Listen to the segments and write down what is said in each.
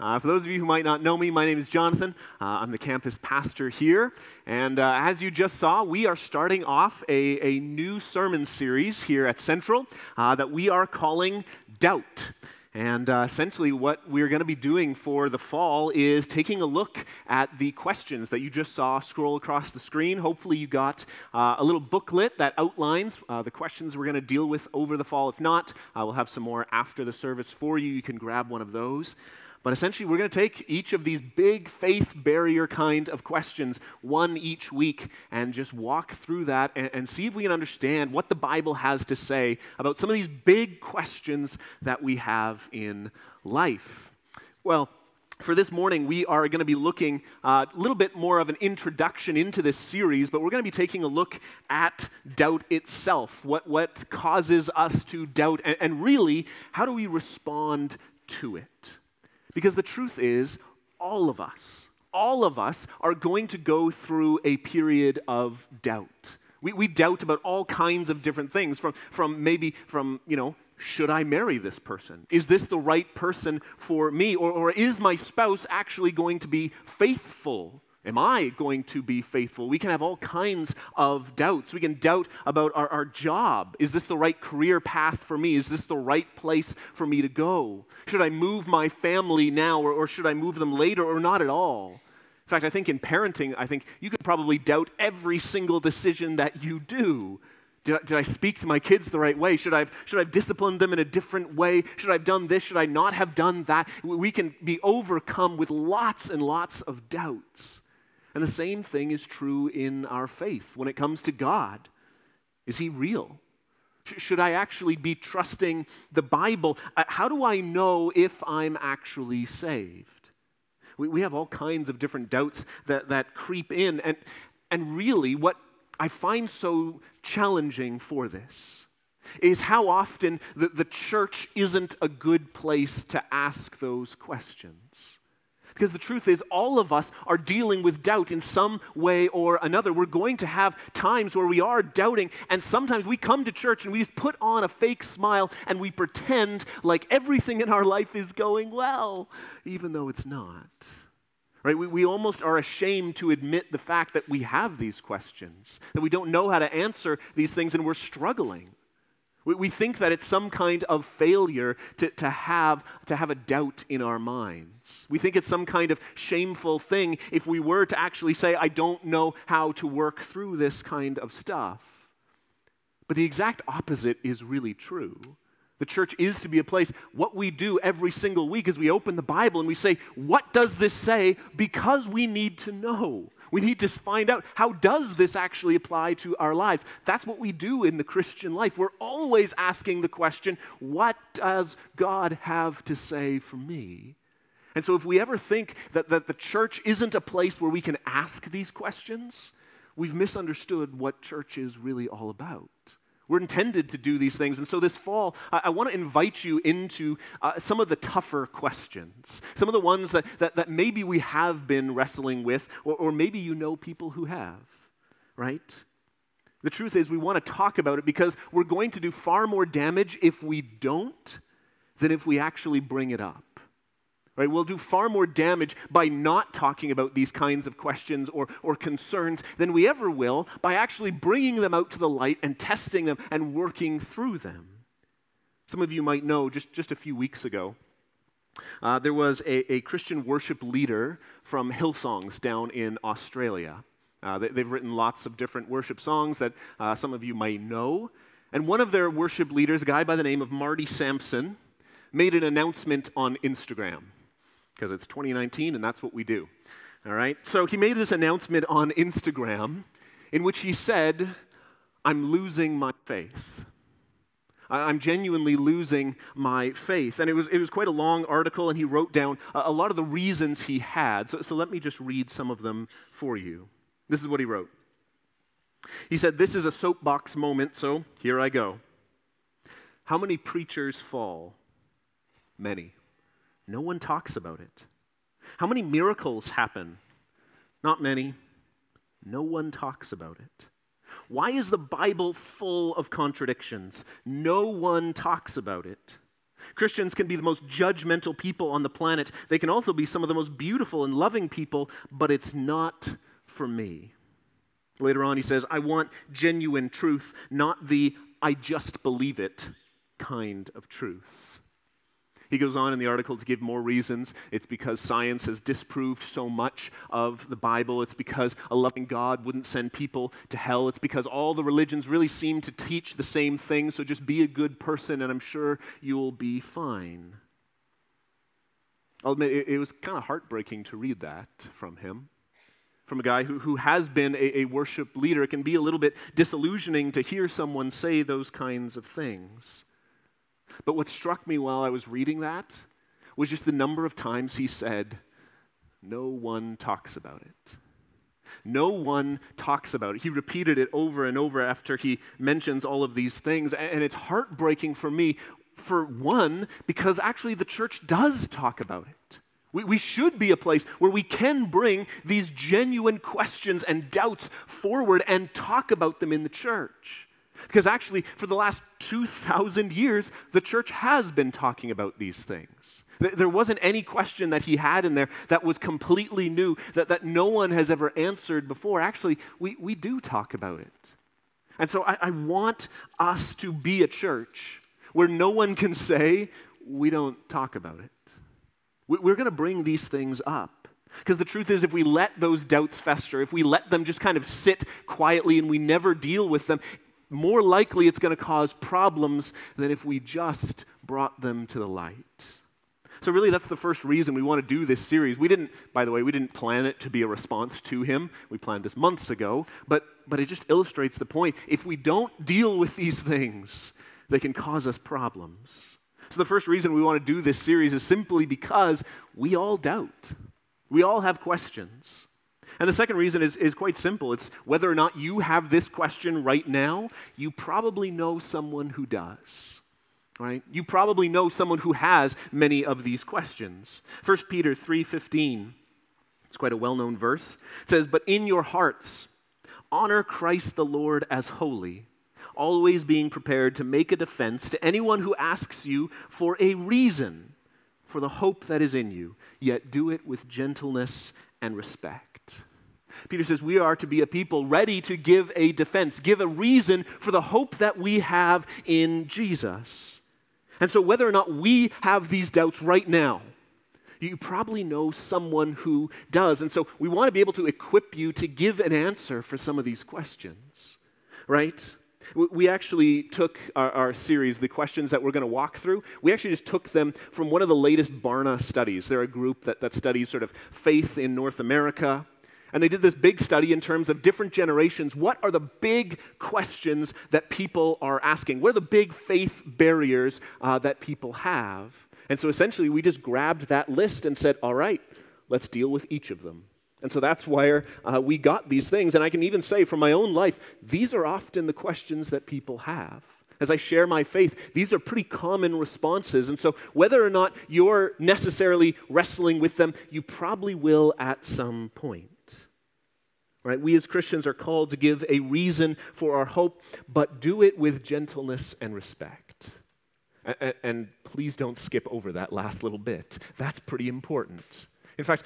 Uh, for those of you who might not know me, my name is Jonathan. Uh, I'm the campus pastor here. And uh, as you just saw, we are starting off a, a new sermon series here at Central uh, that we are calling Doubt. And uh, essentially, what we're going to be doing for the fall is taking a look at the questions that you just saw scroll across the screen. Hopefully, you got uh, a little booklet that outlines uh, the questions we're going to deal with over the fall. If not, uh, we'll have some more after the service for you. You can grab one of those. But essentially, we're going to take each of these big faith barrier kind of questions, one each week, and just walk through that and, and, see if we can understand what the Bible has to say about some of these big questions that we have in life. Well, for this morning, we are going to be looking uh, a little bit more of an introduction into this series, but we're going to be taking a look at doubt itself, what, what causes us to doubt, and, and really, how do we respond to it? Because the truth is, all of us, all of us are going to go through a period of doubt. We, we doubt about all kinds of different things, from, from maybe from, you know, should I marry this person? Is this the right person for me? Or, or is my spouse actually going to be faithful Am I going to be faithful? We can have all kinds of doubts. We can doubt about our, our job. Is this the right career path for me? Is this the right place for me to go? Should I move my family now or, or should I move them later or not at all? In fact, I think in parenting, I think you could probably doubt every single decision that you do. Did I, did I, speak to my kids the right way? Should I, have, should I have disciplined them in a different way? Should I have done this? Should I not have done that? We can be overcome with lots and lots of doubts. And the same thing is true in our faith when it comes to God. Is He real? Should I actually be trusting the Bible? Uh, how do I know if I'm actually saved? We, we have all kinds of different doubts that, that creep in. And, and really, what I find so challenging for this is how often the, the church isn't a good place to ask those questions. Because the truth is, all of us are dealing with doubt in some way or another. We're going to have times where we are doubting, and sometimes we come to church and we just put on a fake smile and we pretend like everything in our life is going well, even though it's not. Right? We, we almost are ashamed to admit the fact that we have these questions, that we don't know how to answer these things, and we're struggling. We, we think that it's some kind of failure to, to, have, to have a doubt in our minds. We think it's some kind of shameful thing if we were to actually say, I don't know how to work through this kind of stuff. But the exact opposite is really true. The church is to be a place. What we do every single week is we open the Bible and we say, What does this say? Because we need to know. We need to find out how does this actually apply to our lives? That's what we do in the Christian life. We're always asking the question, what does God have to say for me? And so if we ever think that, that the church isn't a place where we can ask these questions, we've misunderstood what church is really all about. We're intended to do these things. And so this fall, I, I want to invite you into uh, some of the tougher questions, some of the ones that, that, that maybe we have been wrestling with, or, or maybe you know people who have, right? The truth is, we want to talk about it because we're going to do far more damage if we don't than if we actually bring it up. Right? We'll do far more damage by not talking about these kinds of questions or, or concerns than we ever will by actually bringing them out to the light and testing them and working through them. Some of you might know just, just a few weeks ago, uh, there was a, a, Christian worship leader from Hillsongs down in Australia. Uh, they, have written lots of different worship songs that uh, some of you might know. And one of their worship leaders, a guy by the name of Marty Sampson, made an announcement on Instagram because it's 2019 and that's what we do. All right? So he made this announcement on Instagram in which he said, I'm losing my faith. I'm genuinely losing my faith. And it was, it was quite a long article, and he wrote down a, a lot of the reasons he had. So, so let me just read some of them for you. This is what he wrote. He said, This is a soapbox moment, so here I go. How many preachers fall? Many. No one talks about it. How many miracles happen? Not many. No one talks about it. Why is the Bible full of contradictions? No one talks about it. Christians can be the most judgmental people on the planet. They can also be some of the most beautiful and loving people, but it's not for me. Later on, he says, I want genuine truth, not the I just believe it kind of truth. He goes on in the article to give more reasons. It's because science has disproved so much of the Bible. It's because a loving God wouldn't send people to hell. It's because all the religions really seem to teach the same thing. So just be a good person, and I'm sure you'll be fine. I'll admit, it, it was kind of heartbreaking to read that from him from a guy who, who has been a, a, worship leader. It can be a little bit disillusioning to hear someone say those kinds of things. But what struck me while I was reading that was just the number of times he said, No one talks about it. No one talks about it. He repeated it over and over after he mentions all of these things. And it's heartbreaking for me, for one, because actually the church does talk about it. We, we should be a place where we can bring these genuine questions and doubts forward and talk about them in the church. Because actually, for the last 2,000 years, the church has been talking about these things. There wasn't any question that he had in there that was completely new, that, that no one has ever answered before. Actually, we, we do talk about it. And so I, I want us to be a church where no one can say, we don't talk about it. We're going to bring these things up. Because the truth is, if we let those doubts fester, if we let them just kind of sit quietly and we never deal with them, more likely it's going to cause problems than if we just brought them to the light. So, really, that's the first reason we want to do this series. We didn't, by the way, we didn't plan it to be a response to him. We planned this months ago, but, but it just illustrates the point. If we don't deal with these things, they can cause us problems. So, the first reason we want to do this series is simply because we all doubt. We all have questions. And the second reason is, is quite simple it's whether or not you have this question right now, you probably know someone who does. Right? You probably know someone who has many of these questions. 1 Peter 3:15. It's quite a well-known verse. It says, "But in your hearts honor Christ the Lord as holy, always being prepared to make a defense to anyone who asks you for a reason for the hope that is in you, yet do it with gentleness and respect. Peter says we are to be a people ready to give a defense, give a reason for the hope that we have in Jesus. And so, whether or not we have these doubts right now, you probably know someone who does. And so, we want to be able to equip you to give an answer for some of these questions, right? We actually took our, our, series, the questions that we're going to walk through, we actually just took them from one of the latest Barna studies. They're a group that, that studies sort of faith in North America. And they did this big study in terms of different generations. What are the big questions that people are asking? What are the big faith barriers uh, that people have? And so essentially, we just grabbed that list and said, all right, let's deal with each of them. And so that's where uh, we got these things. And I can even say from my own life, these are often the questions that people have. As I share my faith, these are pretty common responses. And so, whether or not you're necessarily wrestling with them, you probably will at some point. Right? We as Christians are called to give a reason for our hope, but do it with gentleness and respect. And, and please don't skip over that last little bit. That's pretty important. In fact,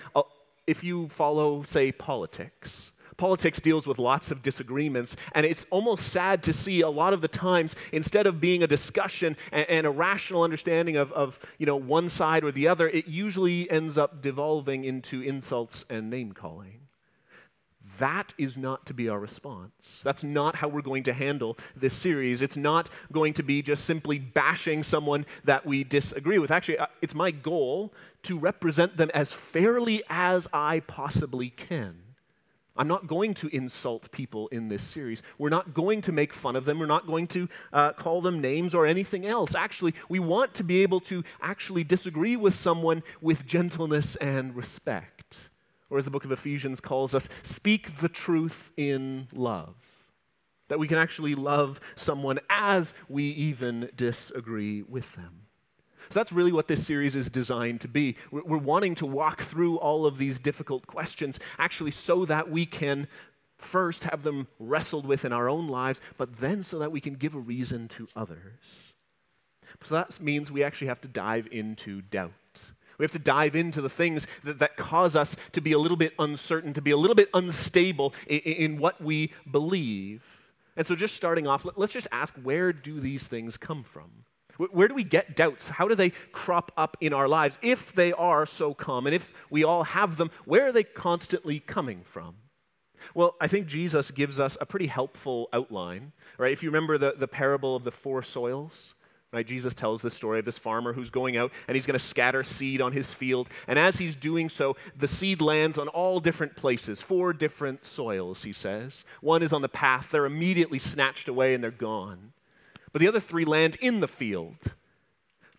if you follow, say, politics, politics deals with lots of disagreements, and it's almost sad to see a lot of the times, instead of being a discussion and, and, a rational understanding of, of you know, one side or the other, it usually ends up devolving into insults and name calling. That is not to be our response. That's not how we're going to handle this series. It's not going to be just simply bashing someone that we disagree with. Actually, uh, it's my goal to represent them as fairly as I possibly can. I'm not going to insult people in this series. We're not going to make fun of them. We're not going to uh, call them names or anything else. Actually, we want to be able to actually disagree with someone with gentleness and respect or as the book of Ephesians calls us, speak the truth in love. That we can actually love someone as we even disagree with them. So that's really what this series is designed to be. We're, wanting to walk through all of these difficult questions, actually, so that we can first have them wrestled with in our own lives, but then so that we can give a reason to others. So that means we actually have to dive into doubt. We have to dive into the things that, that cause us to be a little bit uncertain, to be a little bit unstable in, in what we believe. And so, just starting off, let, let's just ask where do these things come from? Where do we get doubts? How do they crop up in our lives? If they are so common, if we all have them, where are they constantly coming from? Well, I think Jesus gives us a pretty helpful outline, right? If you remember the, the parable of the four soils, right? Jesus tells the story of this farmer who's going out and he's going to scatter seed on his field. And as he's doing so, the seed lands on all different places, four different soils, he says. One is on the path, they're immediately snatched away and they're gone. But the other three land in the field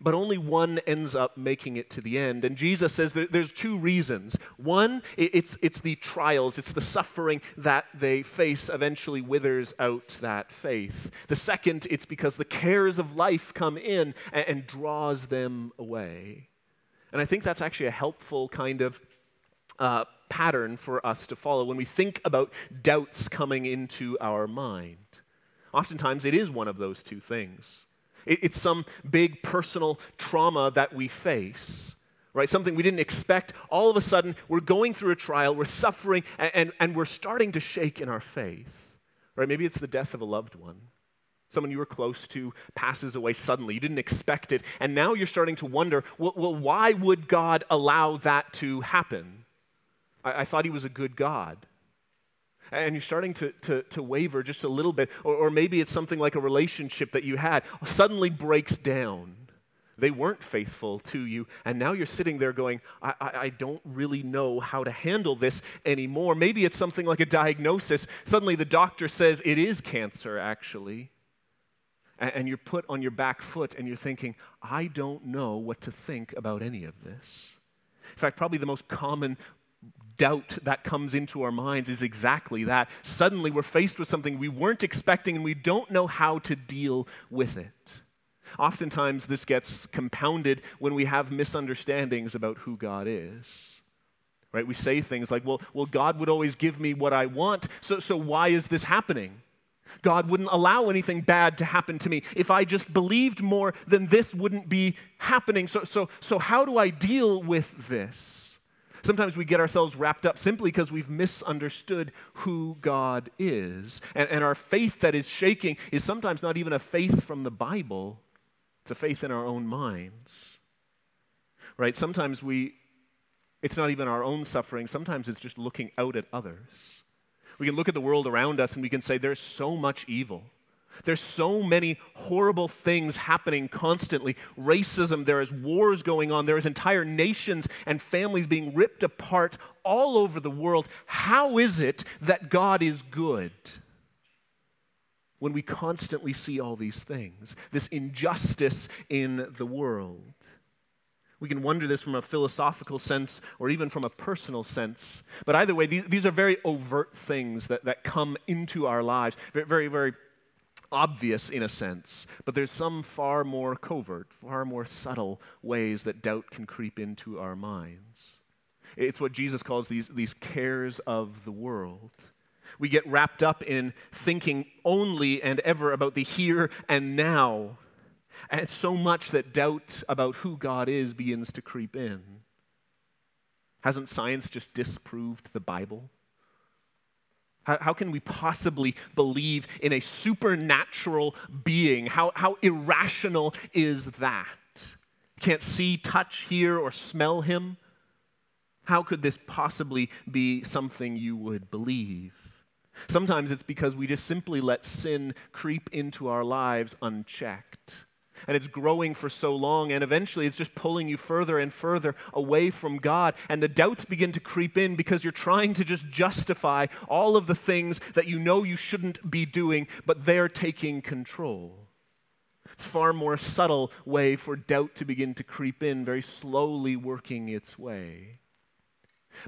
but only one ends up making it to the end. And Jesus says there's two reasons. One, it's, it's the trials, it's the suffering that they face eventually withers out that faith. The second, it's because the cares of life come in and, and draws them away. And I think that's actually a helpful kind of uh, pattern for us to follow when we think about doubts coming into our mind. Oftentimes, it is one of those two things. It's some big personal trauma that we face, right? Something we didn't expect. All of a sudden, we're going through a trial, we're suffering, and, and, and we're starting to shake in our faith, right? Maybe it's the death of a loved one. Someone you were close to passes away suddenly. You didn't expect it. And now you're starting to wonder well, well why would God allow that to happen? I, I thought He was a good God and you're starting to, to, to waver just a little bit, or, or maybe it's something like a relationship that you had suddenly breaks down. They weren't faithful to you, and now you're sitting there going, I, I, I, don't really know how to handle this anymore. Maybe it's something like a diagnosis. Suddenly the doctor says it is cancer, actually. And, and you're put on your back foot, and you're thinking, I don't know what to think about any of this. In fact, probably the most common doubt that comes into our minds is exactly that. Suddenly we're faced with something we weren't expecting and we don't know how to deal with it. Oftentimes, this gets compounded when we have misunderstandings about who God is. Right? We say things like, well, well God would always give me what I want, so, so why is this happening? God wouldn't allow anything bad to happen to me. If I just believed more, then this wouldn't be happening. So, so, so how do I deal with this? Sometimes we get ourselves wrapped up simply because we've misunderstood who God is. And, and our faith that is shaking is sometimes not even a faith from the Bible, it's a faith in our own minds. Right? Sometimes we, it's not even our own suffering, sometimes it's just looking out at others. We can look at the world around us and we can say, there's so much evil. There's so many horrible things happening constantly. Racism, there is wars going on, there is entire nations and families being ripped apart all over the world. How is it that God is good? When we constantly see all these things, this injustice in the world. We can wonder this from a philosophical sense or even from a personal sense. But either way, these, these are very overt things that, that come into our lives, very, very, very obvious in a sense, but there's some far more covert, far more subtle ways that doubt can creep into our minds. It's what Jesus calls these, these cares of the world. We get wrapped up in thinking only and ever about the here and now. And so much that doubt about who God is begins to creep in. Hasn't science just disproved the Bible? How, how, can we possibly believe in a supernatural being? How, how irrational is that? Can't see, touch, hear, or smell him? How could this possibly be something you would believe? Sometimes it's because we just simply let sin creep into our lives unchecked and it's growing for so long, and eventually it's just pulling you further and further away from God. And the doubts begin to creep in because you're trying to just justify all of the things that you know you shouldn't be doing, but they're taking control. It's far more subtle way for doubt to begin to creep in, very slowly working its way.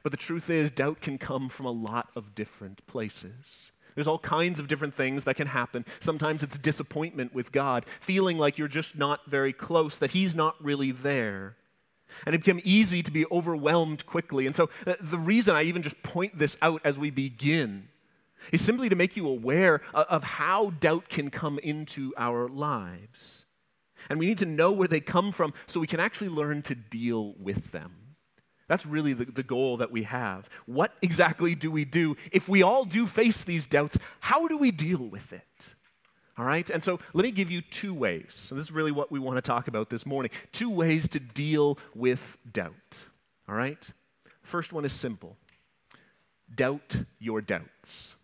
But the truth is, doubt can come from a lot of different places. There's all kinds of different things that can happen. Sometimes it's disappointment with God, feeling like you're just not very close, that He's not really there. And it become easy to be overwhelmed quickly. And so uh, the reason I even just point this out as we begin is simply to make you aware of how doubt can come into our lives. And we need to know where they come from so we can actually learn to deal with them. That's really the, the goal that we have. What exactly do we do? If we all do face these doubts, how do we deal with it? All right? And so let me give you two ways. So this is really what we want to talk about this morning. Two ways to deal with doubt. All right? First one is simple doubt your doubts.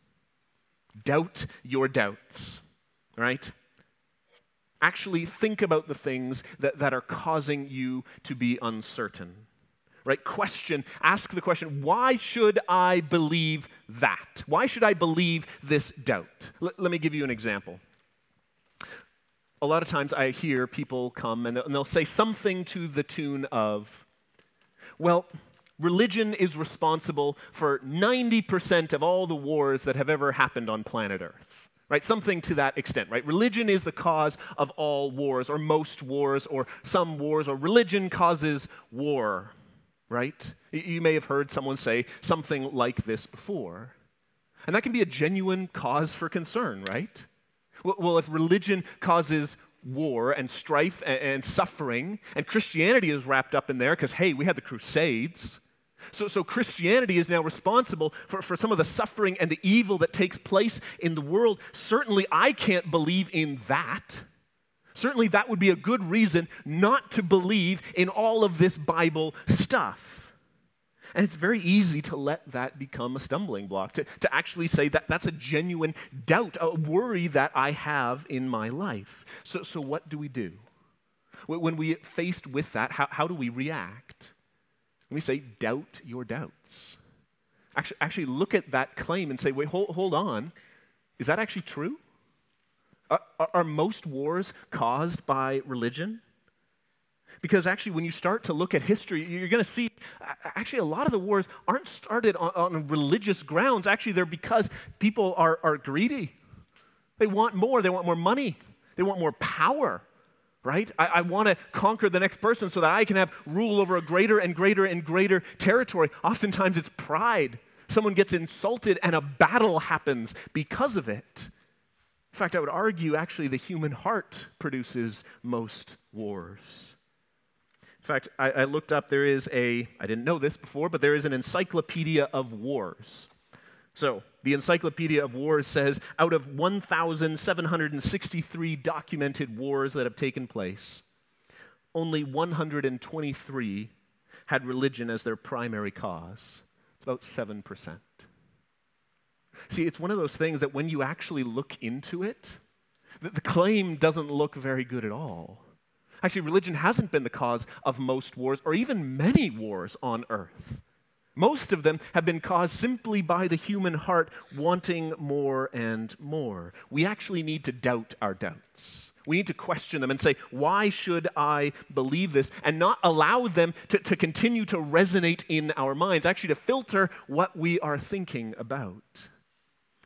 Doubt your doubts. All right? Actually, think about the things that, that are causing you to be uncertain right? Question, ask the question, why should I believe that? Why should I believe this doubt? L- let me give you an example. A lot of times I hear people come and they'll, and they'll say something to the tune of, well, religion is responsible for 90% of all the wars that have ever happened on planet Earth right? Something to that extent, right? Religion is the cause of all wars, or most wars, or some wars, or religion causes war right? You may have heard someone say something like this before. And that can be a genuine cause for concern, right? Well, if religion causes war and strife and, suffering, and Christianity is wrapped up in there because, hey, we had the Crusades. So, so Christianity is now responsible for, for some of the suffering and the evil that takes place in the world. Certainly, I can't believe in that. Certainly, that would be a good reason not to believe in all of this Bible stuff. And it's very easy to let that become a stumbling block, to, to actually say that that's a genuine doubt, a worry that I have in my life. So, so what do we do? When we faced with that, how, how do we react? We say, doubt your doubts. Actually, actually, look at that claim and say, wait, hold, hold on. Is that actually true? Are, are most wars caused by religion? Because actually, when you start to look at history, you're going to see actually a lot of the wars aren't started on, on, religious grounds. Actually, they're because people are, are greedy. They want more, they want more money, they want more power, right? I, I want to conquer the next person so that I can have rule over a greater and greater and greater territory. Oftentimes, it's pride. Someone gets insulted and a battle happens because of it. In fact, I would argue actually the human heart produces most wars. In fact, I, I, looked up, there is a, I didn't know this before, but there is an encyclopedia of wars. So, the Encyclopedia of Wars says out of 1,763 documented wars that have taken place, only 123 had religion as their primary cause. It's about 7%. See, it's one of those things that when you actually look into it, the, claim doesn't look very good at all. Actually, religion hasn't been the cause of most wars or even many wars on earth. Most of them have been caused simply by the human heart wanting more and more. We actually need to doubt our doubts. We need to question them and say, why should I believe this? And not allow them to, to continue to resonate in our minds, actually, to filter what we are thinking about.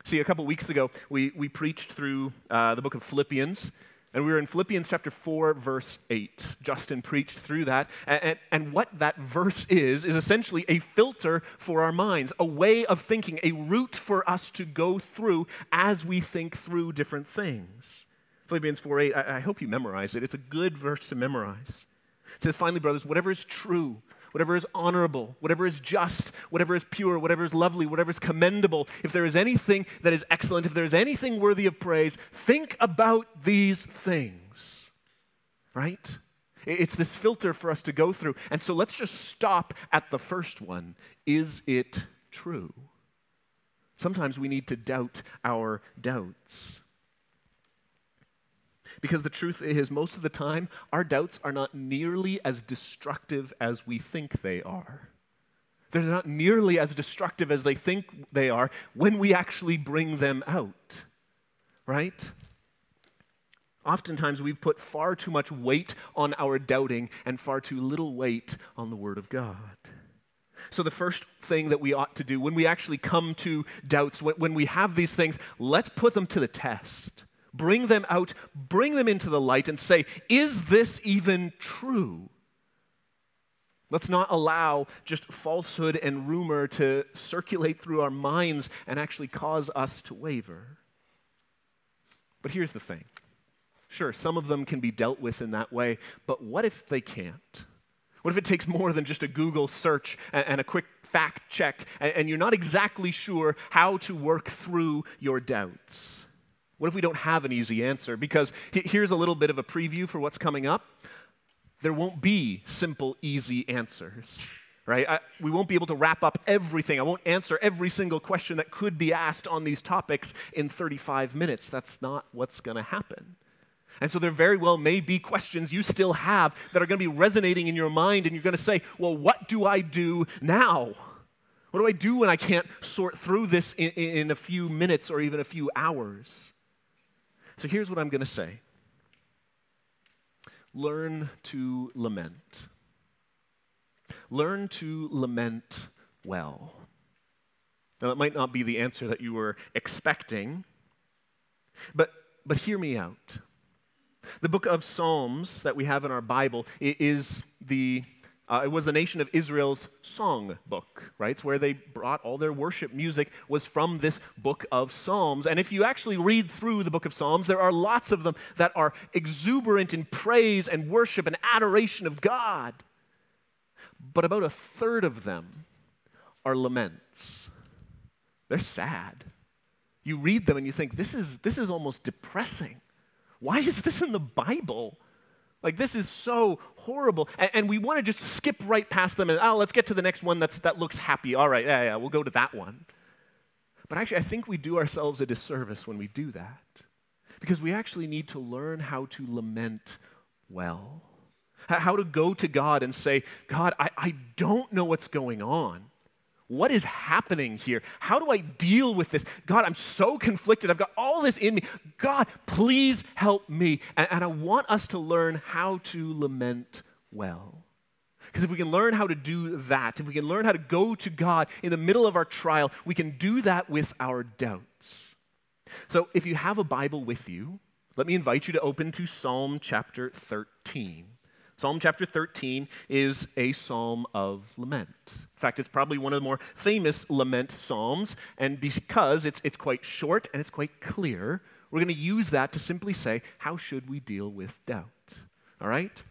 See, a couple weeks ago, we, we preached through uh, the book of Philippians, and we were in Philippians chapter 4, verse 8. Justin preached through that. And, and, and, what that verse is, is essentially a filter for our minds, a way of thinking, a route for us to go through as we think through different things. Philippians 4, 8, I, I hope you memorize it. It's a good verse to memorize. It says, finally, brothers, whatever is true, whatever is honorable, whatever is just, whatever is pure, whatever is lovely, whatever is commendable, if there is anything that is excellent, if there is anything worthy of praise, think about these things. Right? It's this filter for us to go through. And so let's just stop at the first one. Is it true? Sometimes we need to doubt our doubts. Because the truth is, most of the time, our doubts are not nearly as destructive as we think they are. They're not nearly as destructive as they think they are when we actually bring them out, right? Oftentimes, we've put far too much weight on our doubting and far too little weight on the Word of God. So, the first thing that we ought to do when we actually come to doubts, when, we have these things, let's put them to the test bring them out, bring them into the light, and say, Is this even true? Let's not allow just falsehood and rumor to circulate through our minds and actually cause us to waver. But here's the thing Sure, some of them can be dealt with in that way, but what if they can't? What if it takes more than just a Google search and, a quick fact check, and you're not exactly sure how to work through your doubts? What if we don't have an easy answer? Because here's a little bit of a preview for what's coming up. There won't be simple, easy answers, right? I, we won't be able to wrap up everything. I won't answer every single question that could be asked on these topics in 35 minutes. That's not what's going to happen. And so there very well may be questions you still have that are going to be resonating in your mind, and you're going to say, Well, what do I do now? What do I do when I can't sort through this in, in a few minutes or even a few hours? So here's what I'm going to say learn to lament. Learn to lament well. Now, that might not be the answer that you were expecting, but, but hear me out. The book of Psalms that we have in our Bible is the uh, it was the nation of Israel's song book, right? It's where they brought all their worship music was from this book of Psalms. And if you actually read through the book of Psalms, there are lots of them that are exuberant in praise and worship and adoration of God. But about a third of them are laments. They're sad. You read them and you think, this is, this is almost depressing. Why is this in the Bible? Like, this is so horrible. And, and we want to just skip right past them and, oh, let's get to the next one that's, that looks happy. All right, yeah, yeah, we'll go to that one. But actually, I think we do ourselves a disservice when we do that because we actually need to learn how to lament well. How to go to God and say, God, I, I don't know what's going on. What is happening here? How do I deal with this? God, I'm so conflicted. I've got all this in me. God, please help me. And, and I want us to learn how to lament well. Because if we can learn how to do that, if we can learn how to go to God in the middle of our trial, we can do that with our doubts. So if you have a Bible with you, let me invite you to open to Psalm chapter 13. Psalm chapter 13 is a psalm of lament. In fact, it's probably one of the more famous lament psalms, and because it's, it's quite short and it's quite clear, we're going to use that to simply say, how should we deal with doubt? All right?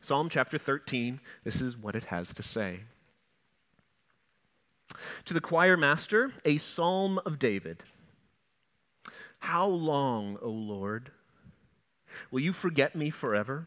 Psalm chapter 13, this is what it has to say. To the choir master, a psalm of David. How long, O Lord, will you forget me forever?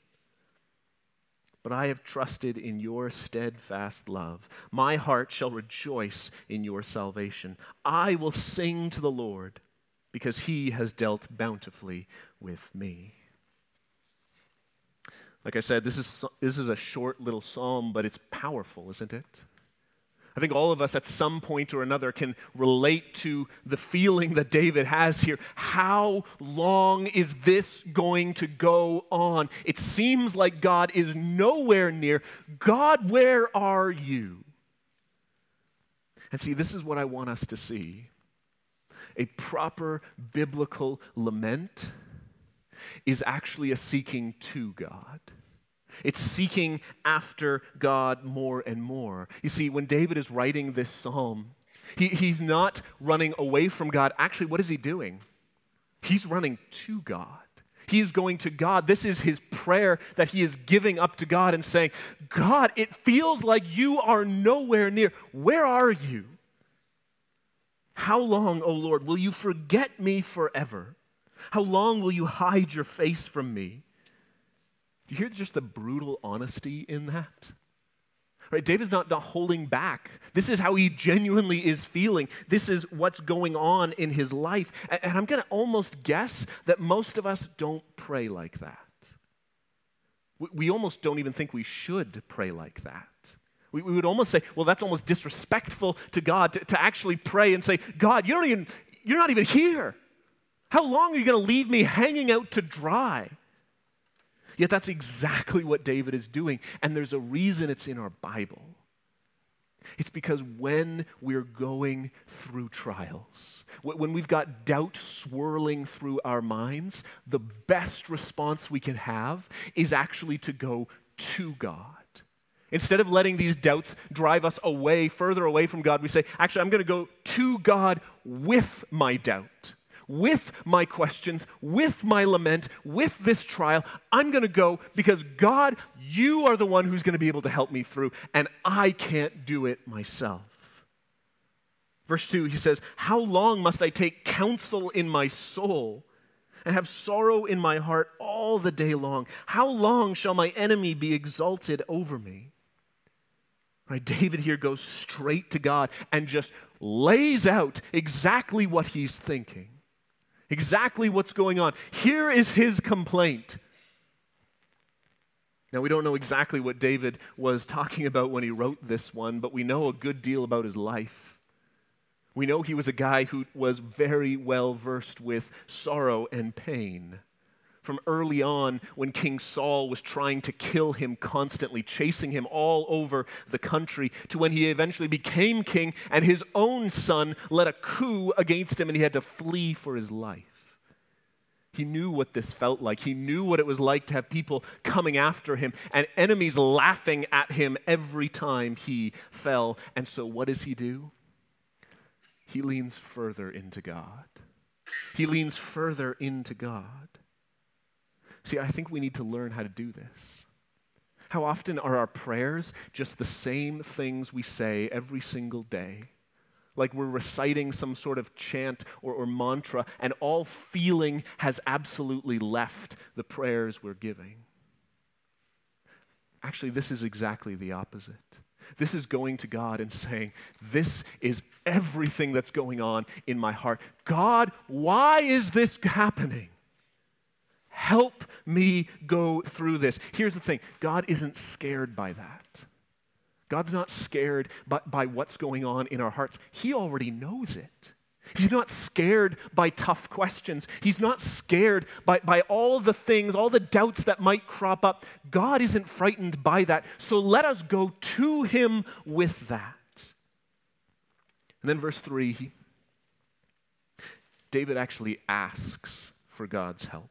but I have trusted in your steadfast love. My heart shall rejoice in your salvation. I will sing to the Lord because he has dealt bountifully with me. Like I said, this is, this is a short little psalm, but it's powerful, isn't it? I think all of us at some point or another can relate to the feeling that David has here. How long is this going to go on? It seems like God is nowhere near. God, where are you? And see, this is what I want us to see. A proper biblical lament is actually a seeking to God. It's seeking after God more and more. You see, when David is writing this psalm, he, he's not running away from God. Actually, what is he doing? He's running to God. He is going to God. This is his prayer that he is giving up to God and saying, God, it feels like you are nowhere near. Where are you? How long, O oh Lord, will you forget me forever? How long will you hide your face from me? You hear just the brutal honesty in that? Right? David's not, not holding back. This is how he genuinely is feeling. This is what's going on in his life. And, and I'm going to almost guess that most of us don't pray like that. We, we almost don't even think we should pray like that. We, we would almost say, well, that's almost disrespectful to God to, to actually pray and say, God, you don't even, you're not even here. How long are you going to leave me hanging out to dry? Yet that's exactly what David is doing, and there's a reason it's in our Bible. It's because when we're going through trials, when we've got doubt swirling through our minds, the best response we can have is actually to go to God. Instead of letting these doubts drive us away, further away from God, we say, actually, I'm going to go to God with my doubt with my questions, with my lament, with this trial. I'm going to go because God, you are the one who's going to be able to help me through, and I can't do it myself. Verse 2, he says, How long must I take counsel in my soul? and have sorrow in my heart all the day long. How long shall my enemy be exalted over me? Right, David here goes straight to God and just lays out exactly what he's thinking exactly what's going on. Here is his complaint. Now, we don't know exactly what David was talking about when he wrote this one, but we know a good deal about his life. We know he was a guy who was very well versed with sorrow and pain from early on when King Saul was trying to kill him constantly, chasing him all over the country, to when he eventually became king and his own son led a coup against him and he had to flee for his life. He knew what this felt like. He knew what it was like to have people coming after him and enemies laughing at him every time he fell. And so, what does he do? He leans further into God. He leans further into God. See, I think we need to learn how to do this. How often are our prayers just the same things we say every single day? Like we're reciting some sort of chant or, or mantra, and all feeling has absolutely left the prayers we're giving. Actually, this is exactly the opposite. This is going to God and saying, This is everything that's going on in my heart. God, why is this happening? Help me go through this. Here's the thing God isn't scared by that. God's not scared by, by what's going on in our hearts, He already knows it. He's not scared by tough questions. He's not scared by, by all the things, all the doubts that might crop up. God isn't frightened by that. So let us go to Him with that. And then, verse 3, David actually asks for God's help.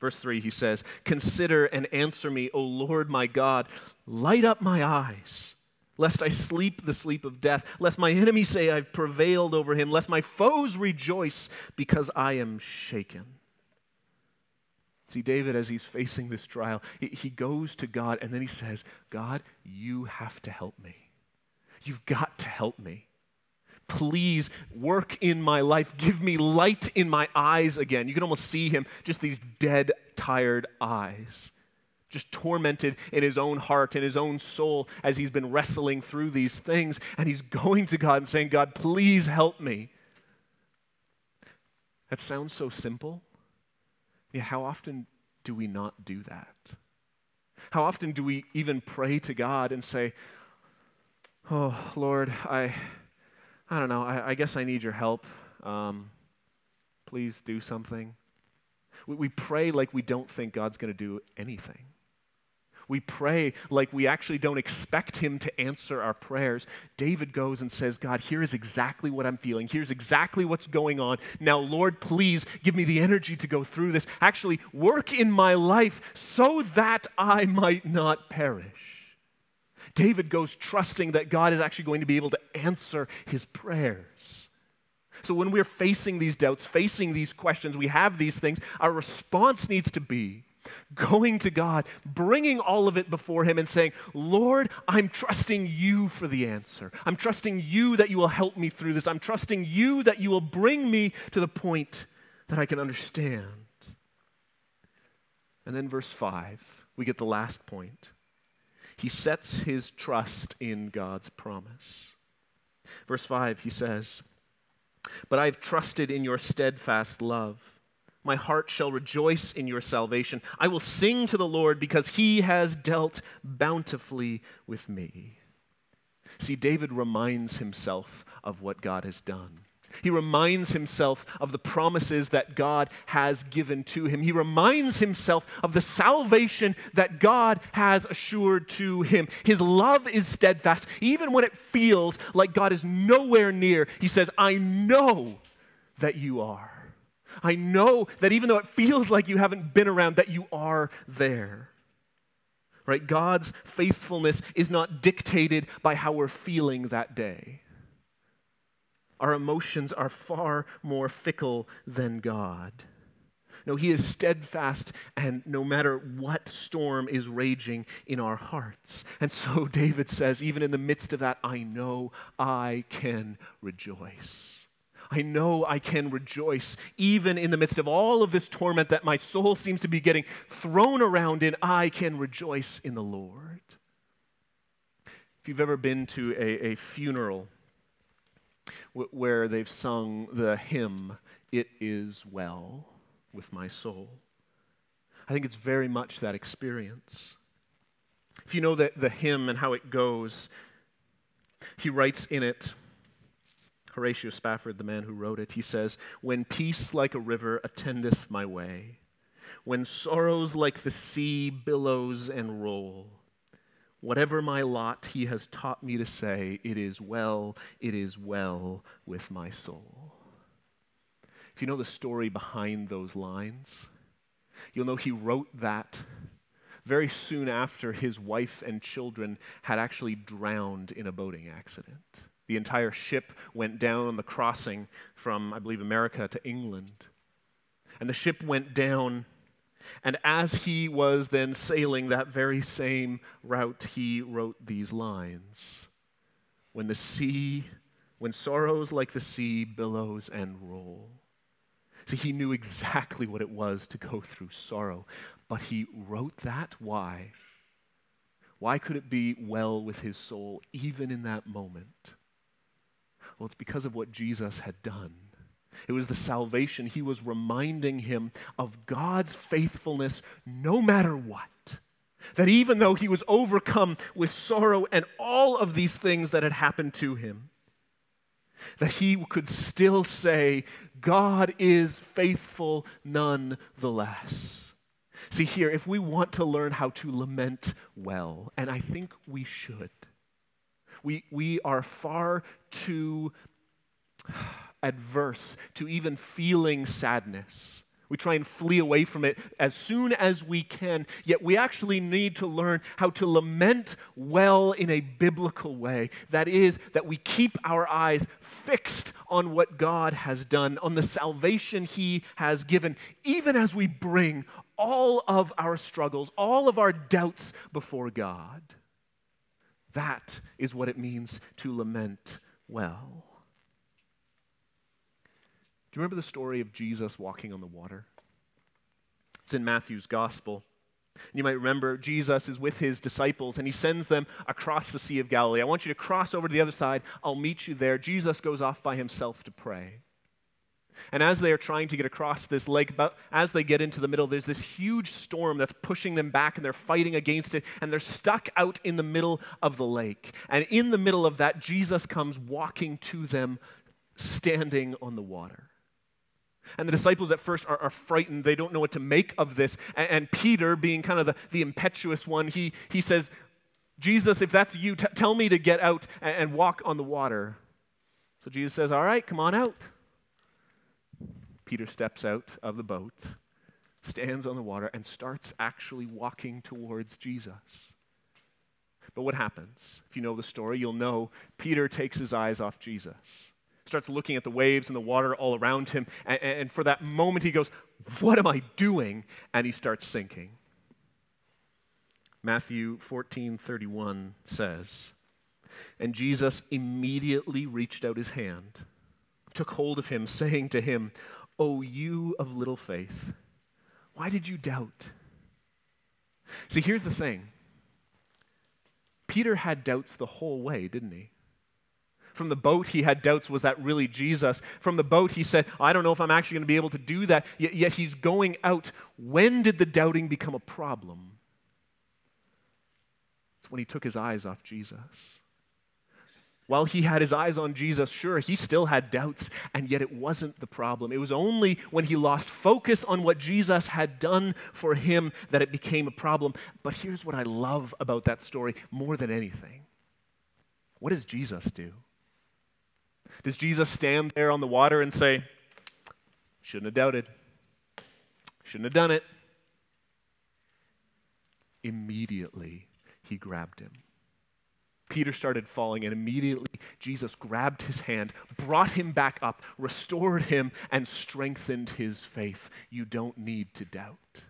Verse 3, he says, Consider and answer me, O Lord my God. Light up my eyes, lest I sleep the sleep of death, lest my enemies say I've prevailed over him, lest my foes rejoice because I am shaken. See, David, as he's facing this trial, he goes to God and then he says, God, you have to help me. You've got to help me. Please work in my life. Give me light in my eyes again. You can almost see him, just these dead, tired eyes, just tormented in his own heart, in his own soul, as he's been wrestling through these things. And he's going to God and saying, God, please help me. That sounds so simple. Yeah, how often do we not do that? How often do we even pray to God and say, Oh, Lord, I. I don't know, I, I guess I need your help. Um, please do something. We, we pray like we don't think God's going to do anything. We pray like we actually don't expect Him to answer our prayers. David goes and says, God, here is exactly what I'm feeling. Here's exactly what's going on. Now, Lord, please give me the energy to go through this. Actually, work in my life so that I might not perish. David goes trusting that God is actually going to be able to answer his prayers. So when we're facing these doubts, facing these questions, we have these things, our response needs to be going to God, bringing all of it before Him, and saying, Lord, I'm trusting you for the answer. I'm trusting you that you will help me through this. I'm trusting you that you will bring me to the point that I can understand. And then, verse 5, we get the last point. He sets his trust in God's promise. Verse 5, he says, But I have trusted in your steadfast love. My heart shall rejoice in your salvation. I will sing to the Lord because he has dealt bountifully with me. See, David reminds himself of what God has done. He reminds himself of the promises that God has given to him. He reminds himself of the salvation that God has assured to him. His love is steadfast. Even when it feels like God is nowhere near, he says, I know that you are. I know that even though it feels like you haven't been around, that you are there. Right? God's faithfulness is not dictated by how we're feeling that day. Our emotions are far more fickle than God. No, He is steadfast, and no matter what storm is raging in our hearts. And so David says, even in the midst of that, I know I can rejoice. I know I can rejoice even in the midst of all of this torment that my soul seems to be getting thrown around in. I can rejoice in the Lord. If you've ever been to a, a funeral, where they've sung the hymn, It Is Well with My Soul. I think it's very much that experience. If you know the, the hymn and how it goes, he writes in it, Horatio Spafford, the man who wrote it, he says, When peace like a river attendeth my way, when sorrows like the sea billows and roll, Whatever my lot, he has taught me to say, It is well, it is well with my soul. If you know the story behind those lines, you'll know he wrote that very soon after his wife and children had actually drowned in a boating accident. The entire ship went down on the crossing from, I believe, America to England. And the ship went down and as he was then sailing that very same route, he wrote these lines When the sea, when sorrows like the sea billows and roll. See, he knew exactly what it was to go through sorrow, but he wrote that. Why? Why could it be well with his soul even in that moment? Well, it's because of what Jesus had done. It was the salvation. He was reminding him of God's faithfulness no matter what. That even though he was overcome with sorrow and all of these things that had happened to him, that he could still say, God is faithful nonetheless. See, here, if we want to learn how to lament well, and I think we should, we, we are far too adverse to even feeling sadness. We try and flee away from it as soon as we can, yet we actually need to learn how to lament well in a biblical way. That is, that we keep our eyes fixed on what God has done, on the salvation He has given, even as we bring all of our struggles, all of our doubts before God. That is what it means to lament well. Do you remember the story of Jesus walking on the water? It's in Matthew's gospel. You might remember Jesus is with his disciples and he sends them across the Sea of Galilee. I want you to cross over to the other side. I'll meet you there. Jesus goes off by himself to pray. And as they are trying to get across this lake, but as they get into the middle, there's this huge storm that's pushing them back and they're fighting against it and they're stuck out in the middle of the lake. And in the middle of that, Jesus comes walking to them, standing on the water. And the disciples at first are, are, frightened. They don't know what to make of this. And, and Peter, being kind of the, the impetuous one, he, he says, Jesus, if that's you, t- tell me to get out and, and walk on the water. So Jesus says, All right, come on out. Peter steps out of the boat, stands on the water, and starts actually walking towards Jesus. But what happens? If you know the story, you'll know Peter takes his eyes off Jesus starts looking at the waves and the water all around him. And, and, for that moment, he goes, What am I doing? And he starts sinking. Matthew 14 31 says, And Jesus immediately reached out his hand, took hold of him, saying to him, O you of little faith, why did you doubt? See, here's the thing Peter had doubts the whole way, didn't he? From the boat, he had doubts was that really Jesus? From the boat, he said, I don't know if I'm actually going to be able to do that. Yet, yet he's going out. When did the doubting become a problem? It's when he took his eyes off Jesus. While he had his eyes on Jesus, sure, he still had doubts, and yet it wasn't the problem. It was only when he lost focus on what Jesus had done for him that it became a problem. But here's what I love about that story more than anything what does Jesus do? Does Jesus stand there on the water and say, Shouldn't have doubted, shouldn't have done it? Immediately, he grabbed him. Peter started falling, and immediately Jesus grabbed his hand, brought him back up, restored him, and strengthened his faith. You don't need to doubt.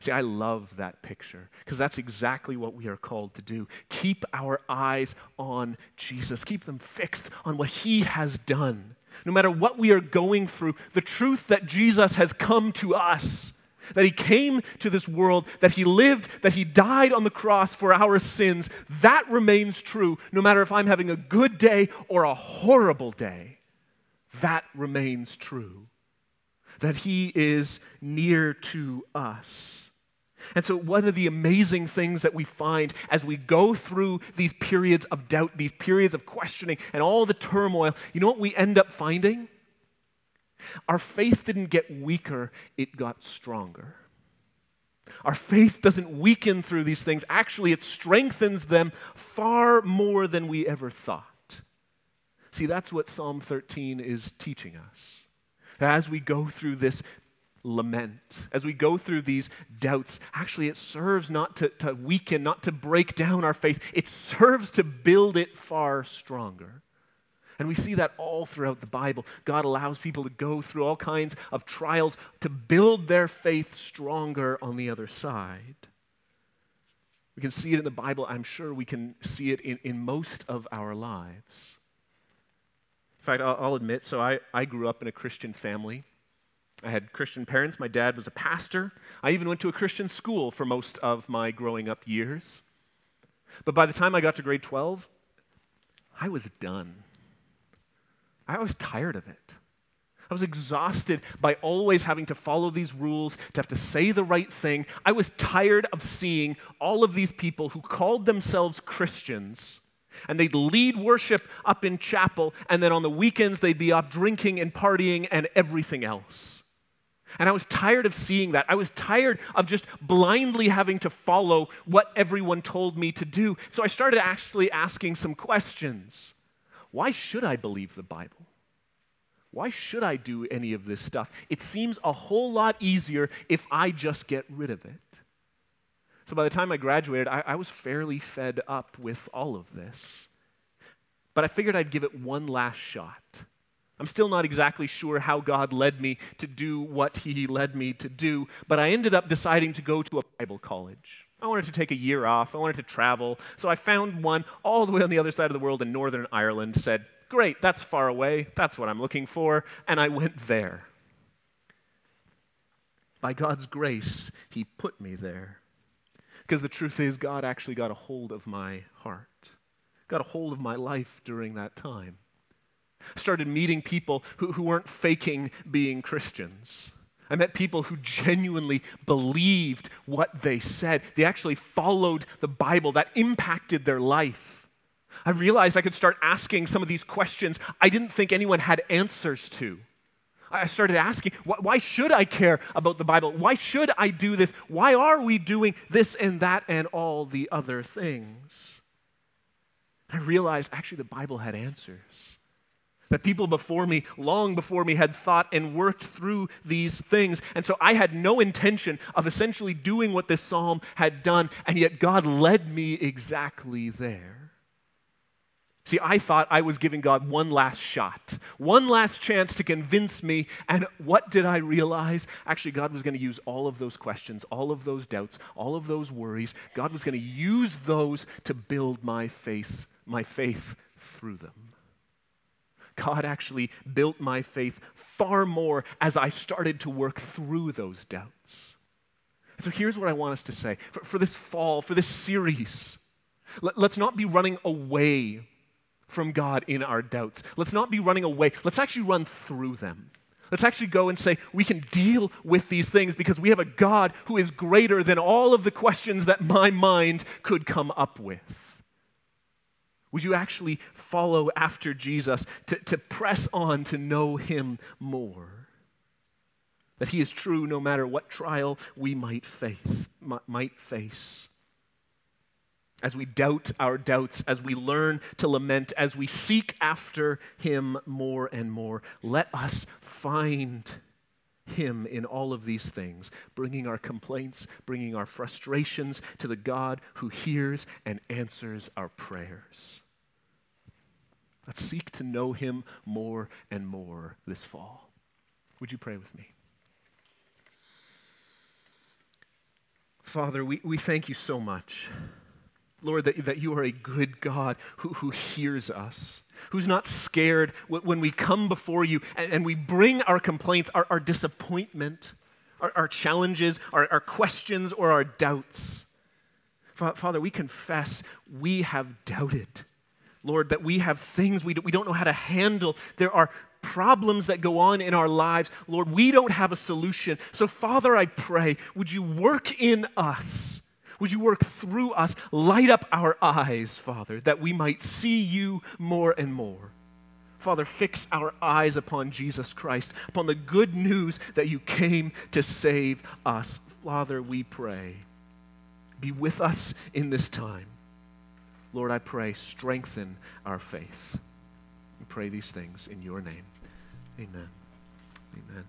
See, I love that picture because that's exactly what we are called to do. Keep our eyes on Jesus, keep them fixed on what he has done. No matter what we are going through, the truth that Jesus has come to us that he came to this world, that he lived, that he died on the cross for our sins, that remains true no matter if I'm having a good day or a horrible day. That remains true. That he is near to us. And so, one of the amazing things that we find as we go through these periods of doubt, these periods of questioning, and all the turmoil, you know what we end up finding? Our faith didn't get weaker, it got stronger. Our faith doesn't weaken through these things. Actually, it strengthens them far more than we ever thought. See, that's what Psalm 13 is teaching us. As we go through this lament, as we go through these doubts, actually, it serves not to, to weaken, not to break down our faith, it serves to build it far stronger. And we see that all throughout the Bible. God allows people to go through all kinds of trials to build their faith stronger on the other side. We can see it in the Bible. I'm sure we can see it in, in most of our lives. In fact, I'll, I'll admit, so I, I grew up in a Christian family. I had Christian parents. My dad was a pastor. I even went to a Christian school for most of my growing up years. But by the time I got to grade 12, I was done. I was tired of it. I was exhausted by always having to follow these rules, to have to say the right thing. I was tired of seeing all of these people who called themselves Christians and they'd lead worship up in chapel, and then on the weekends they'd be off drinking and partying and everything else. And I was tired of seeing that. I was tired of just blindly having to follow what everyone told me to do. So I started actually asking some questions. Why should I believe the Bible? Why should I do any of this stuff? It seems a whole lot easier if I just get rid of it. So by the time I graduated, I, I was fairly fed up with all of this. But I figured I'd give it one last shot. I'm still not exactly sure how God led me to do what He led me to do, but I ended up deciding to go to a Bible college. I wanted to take a year off. I wanted to travel. So I found one all the way on the other side of the world in Northern Ireland, said, Great, that's far away. That's what I'm looking for. And I went there. By God's grace, He put me there. Because the truth is, God actually got a hold of my heart, got a hold of my life during that time. Started meeting people who, who weren't faking being Christians. I met people who genuinely believed what they said. They actually followed the Bible, that impacted their life. I realized I could start asking some of these questions I didn't think anyone had answers to. I started asking, why should I care about the Bible? Why should I do this? Why are we doing this and that and all the other things? I realized actually the Bible had answers. That people before me, long before me, had thought and worked through these things. And so I had no intention of essentially doing what this psalm had done, and yet God led me exactly there. See, I thought I was giving God one last shot, one last chance to convince me. And what did I realize? Actually, God was going to use all of those questions, all of those doubts, all of those worries. God was going to use those to build my faith, my faith through them. God actually built my faith far more as I started to work through those doubts. And so here's what I want us to say for, for this fall, for this series. Let, let's not be running away from God in our doubts. Let's not be running away. Let's actually run through them. Let's actually go and say, we can deal with these things because we have a God who is greater than all of the questions that my mind could come up with. Would you actually follow after Jesus to, to press on to know him more? That he is true no matter what trial we might face. Might face. As we doubt our doubts, as we learn to lament, as we seek after him more and more, let us find him in all of these things, bringing our complaints, bringing our frustrations to the God who hears and answers our prayers. Let's seek to know Him more and more this fall. Would you pray with me? Father, we, we thank you so much. Lord, that, that you are a good God who, who hears us, who's not scared when we come before you and, and we bring our complaints, our, our disappointment, our, our challenges, our, our questions, or our doubts. Father, we confess we have doubted. Lord, that we have things we, do, we don't know how to handle. There are problems that go on in our lives. Lord, we don't have a solution. So, Father, I pray, would you work in us? Would you work through us? Light up our eyes, Father, that we might see you more and more. Father, fix our eyes upon Jesus Christ, upon the good news that you came to save us. Father, we pray. Be with us in this time. Lord, I pray, strengthen our faith. We pray these things in your name. Amen. Amen.